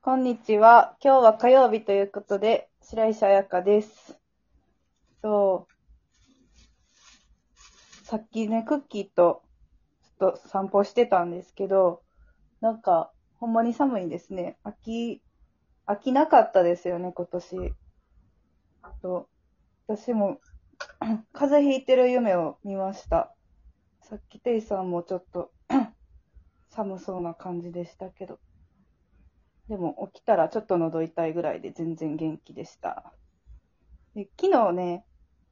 こんにちは。今日は火曜日ということで、白石彩香です。そう。さっきね、クッキーと、ちょっと散歩してたんですけど、なんか、ほんまに寒いですね。秋、秋なかったですよね、今年。と私も、風邪ひいてる夢を見ました。さっきテイさんもちょっと、寒そうな感じでしたけど。でも起きたらちょっと喉痛いぐらいで全然元気でした。で昨日ね、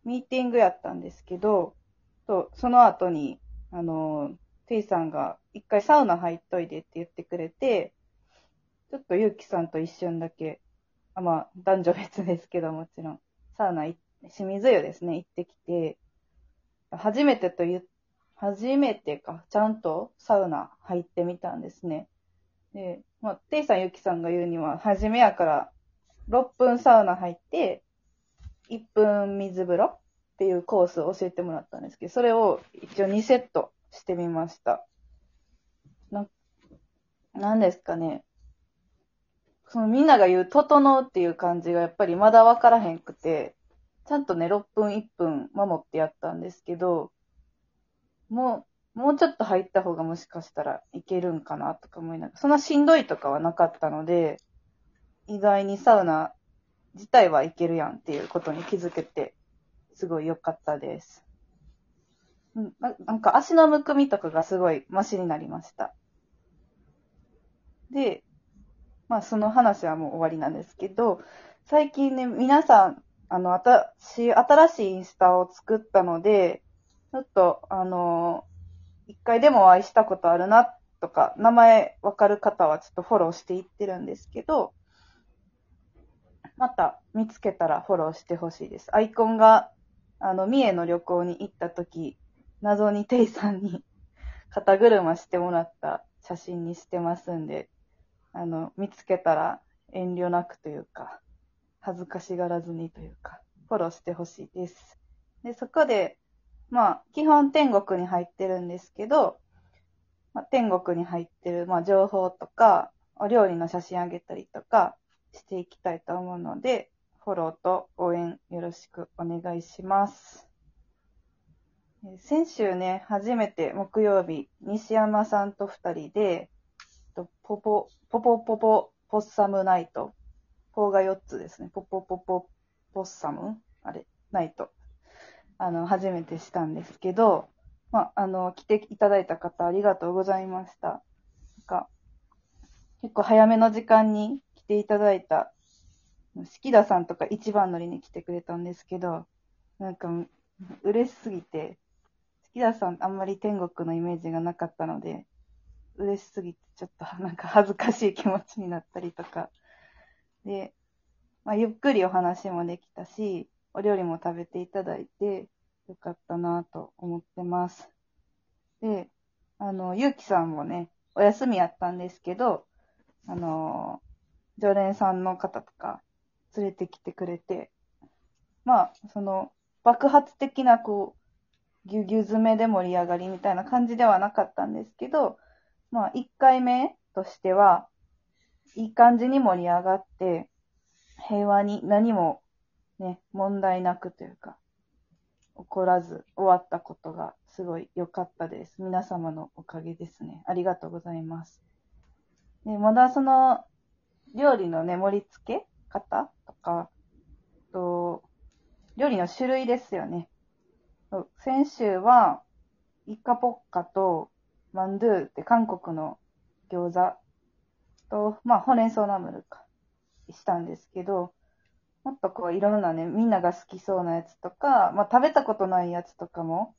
ミーティングやったんですけど、とその後に、あの、テイさんが一回サウナ入っといでって言ってくれて、ちょっとゆうきさんと一瞬だけ、あまあ男女別ですけどもちろん、サウナ、清水湯ですね、行ってきて、初めてと言初めてか、ちゃんとサウナ入ってみたんですね。で、まあ、テイさん、ユキさんが言うには、初めやから、6分サウナ入って、1分水風呂っていうコースを教えてもらったんですけど、それを一応2セットしてみました。な、なんですかね。そのみんなが言う、整うっていう感じがやっぱりまだわからへんくて、ちゃんとね、6分1分守ってやったんですけど、もう、もうちょっと入った方がもしかしたらいけるんかなとか思いながら、そんなしんどいとかはなかったので、意外にサウナ自体はいけるやんっていうことに気づけて、すごい良かったです。うんななんか足のむくみとかがすごいマシになりました。で、まあその話はもう終わりなんですけど、最近ね、皆さん、あの、私、新しいインスタを作ったので、ちょっと、あの一回でもお会いしたことあるな、とか、名前わかる方はちょっとフォローしていってるんですけど、また見つけたらフォローしてほしいです。アイコンが、あの、三重の旅行に行った時、謎にテイさんに 肩車してもらった写真にしてますんで、あの、見つけたら遠慮なくというか、恥ずかしがらずにというか、フォローしてほしいです。で、そこで、まあ、基本天国に入ってるんですけど、まあ、天国に入ってる、まあ、情報とか、お料理の写真あげたりとかしていきたいと思うので、フォローと応援よろしくお願いします。先週ね、初めて木曜日、西山さんと二人で、ポポ、ポポポポポッサムナイト。ポーが4つですね。ポポポポポッサム？あれ、ナイト。あの、初めてしたんですけど、まあ、あの、来ていただいた方ありがとうございました。なんか、結構早めの時間に来ていただいた、式田さんとか一番乗りに来てくれたんですけど、なんか、嬉しすぎて、式田さんあんまり天国のイメージがなかったので、嬉しすぎてちょっとなんか恥ずかしい気持ちになったりとか、で、まあ、ゆっくりお話もできたし、お料理も食べていただいて、よかったなぁと思ってます。で、あの、ゆうきさんもね、お休みやったんですけど、あの、常連さんの方とか連れてきてくれて、まあ、その、爆発的なこう、ぎゅぎゅ詰めで盛り上がりみたいな感じではなかったんですけど、まあ、1回目としては、いい感じに盛り上がって、平和に何もね、問題なくというか、起こらず終わったことがすごい良かったです。皆様のおかげですね。ありがとうございます。で、まだその、料理のね、盛り付け方とか、と、料理の種類ですよね。先週は、イカポッカとマンドゥって韓国の餃子と、まあ、ほうれん草ナムルか、したんですけど、もっとこういろんなね、みんなが好きそうなやつとか、まあ食べたことないやつとかも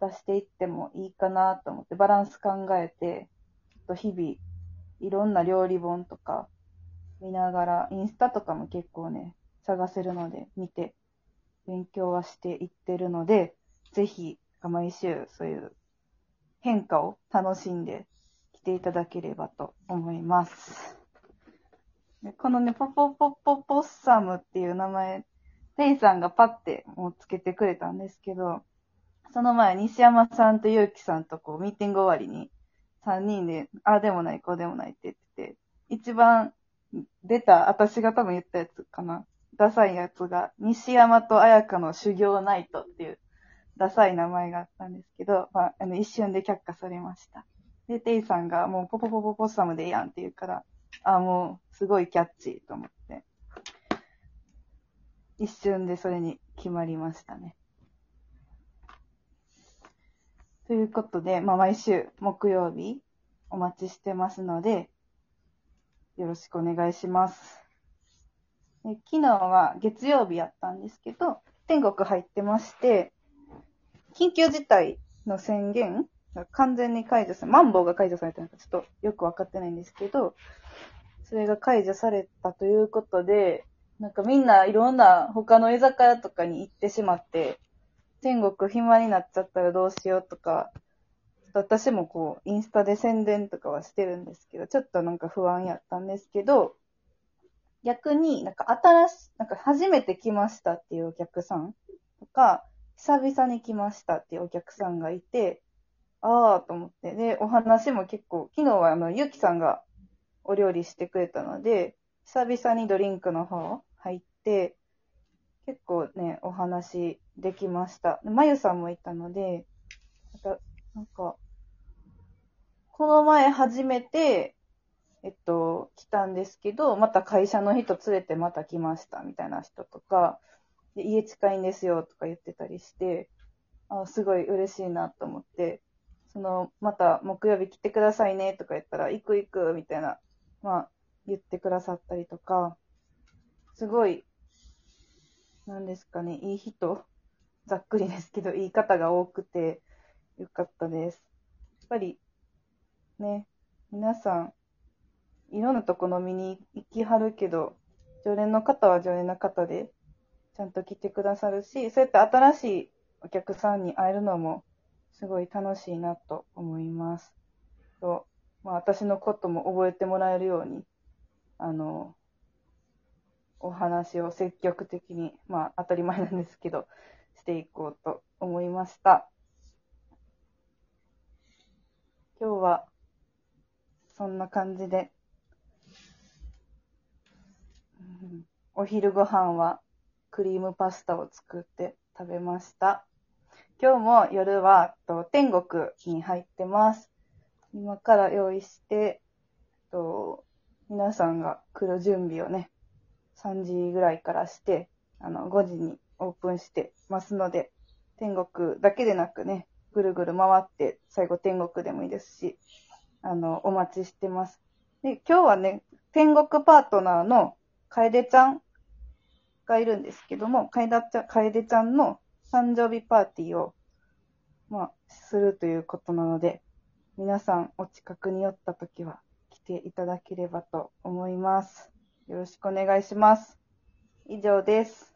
出していってもいいかなと思ってバランス考えて、ちょっと日々いろんな料理本とか見ながら、インスタとかも結構ね、探せるので見て勉強はしていってるので、ぜひ毎週そういう変化を楽しんで来ていただければと思います。このね、ポポポポポッサムっていう名前、テイさんがパッてもうつけてくれたんですけど、その前、西山さんとゆうきさんとこう、ミーティング終わりに、3人で、ああでもない、こうでもないって言ってて、一番出た、私が多分言ったやつかな。ダサいやつが、西山と綾香の修行ナイトっていう、ダサい名前があったんですけど、まあ、あの、一瞬で却下されました。で、テイさんがもうポポポポポッサムでいいやんって言うから、あ、もう、すごいキャッチーと思って。一瞬でそれに決まりましたね。ということで、まあ、毎週木曜日お待ちしてますので、よろしくお願いします。で昨日は月曜日やったんですけど、天国入ってまして、緊急事態の宣言完全に解除され、マンボウが解除されたのかちょっとよくわかってないんですけど、それが解除されたということで、なんかみんないろんな他の居酒屋とかに行ってしまって、天国暇になっちゃったらどうしようとか、私もこう、インスタで宣伝とかはしてるんですけど、ちょっとなんか不安やったんですけど、逆になんか新し、なんか初めて来ましたっていうお客さんとか、久々に来ましたっていうお客さんがいて、ああと思って、で、お話も結構、昨日はあの、ゆきさんがお料理してくれたので、久々にドリンクの方入って、結構ね、お話できました。まゆさんもいたので、なんか、なんかこの前初めて、えっと、来たんですけど、また会社の人連れてまた来ましたみたいな人とか、で家近いんですよとか言ってたりして、あすごい嬉しいなと思って、その、また木曜日来てくださいねとか言ったら、行く行くみたいな、まあ、言ってくださったりとか、すごい、なんですかね、いい人、ざっくりですけど、いい方が多くて、よかったです。やっぱり、ね、皆さん、いろんなとこ飲みに行きはるけど、常連の方は常連の方で、ちゃんと来てくださるし、そうやって新しいお客さんに会えるのも、すごい楽しいなと思います。と、まあ私のことも覚えてもらえるように、あの、お話を積極的に、まあ当たり前なんですけど、していこうと思いました。今日は、そんな感じで、お昼ご飯はクリームパスタを作って食べました。今日も夜はと天国に入ってます。今から用意して、と皆さんが来る準備をね、3時ぐらいからして、あの、5時にオープンしてますので、天国だけでなくね、ぐるぐる回って、最後天国でもいいですし、あの、お待ちしてます。で、今日はね、天国パートナーの楓ちゃんがいるんですけども、楓ちゃ、楓ちゃんの誕生日パーティーを、まあ、するということなので、皆さんお近くに寄った時は来ていただければと思います。よろしくお願いします。以上です。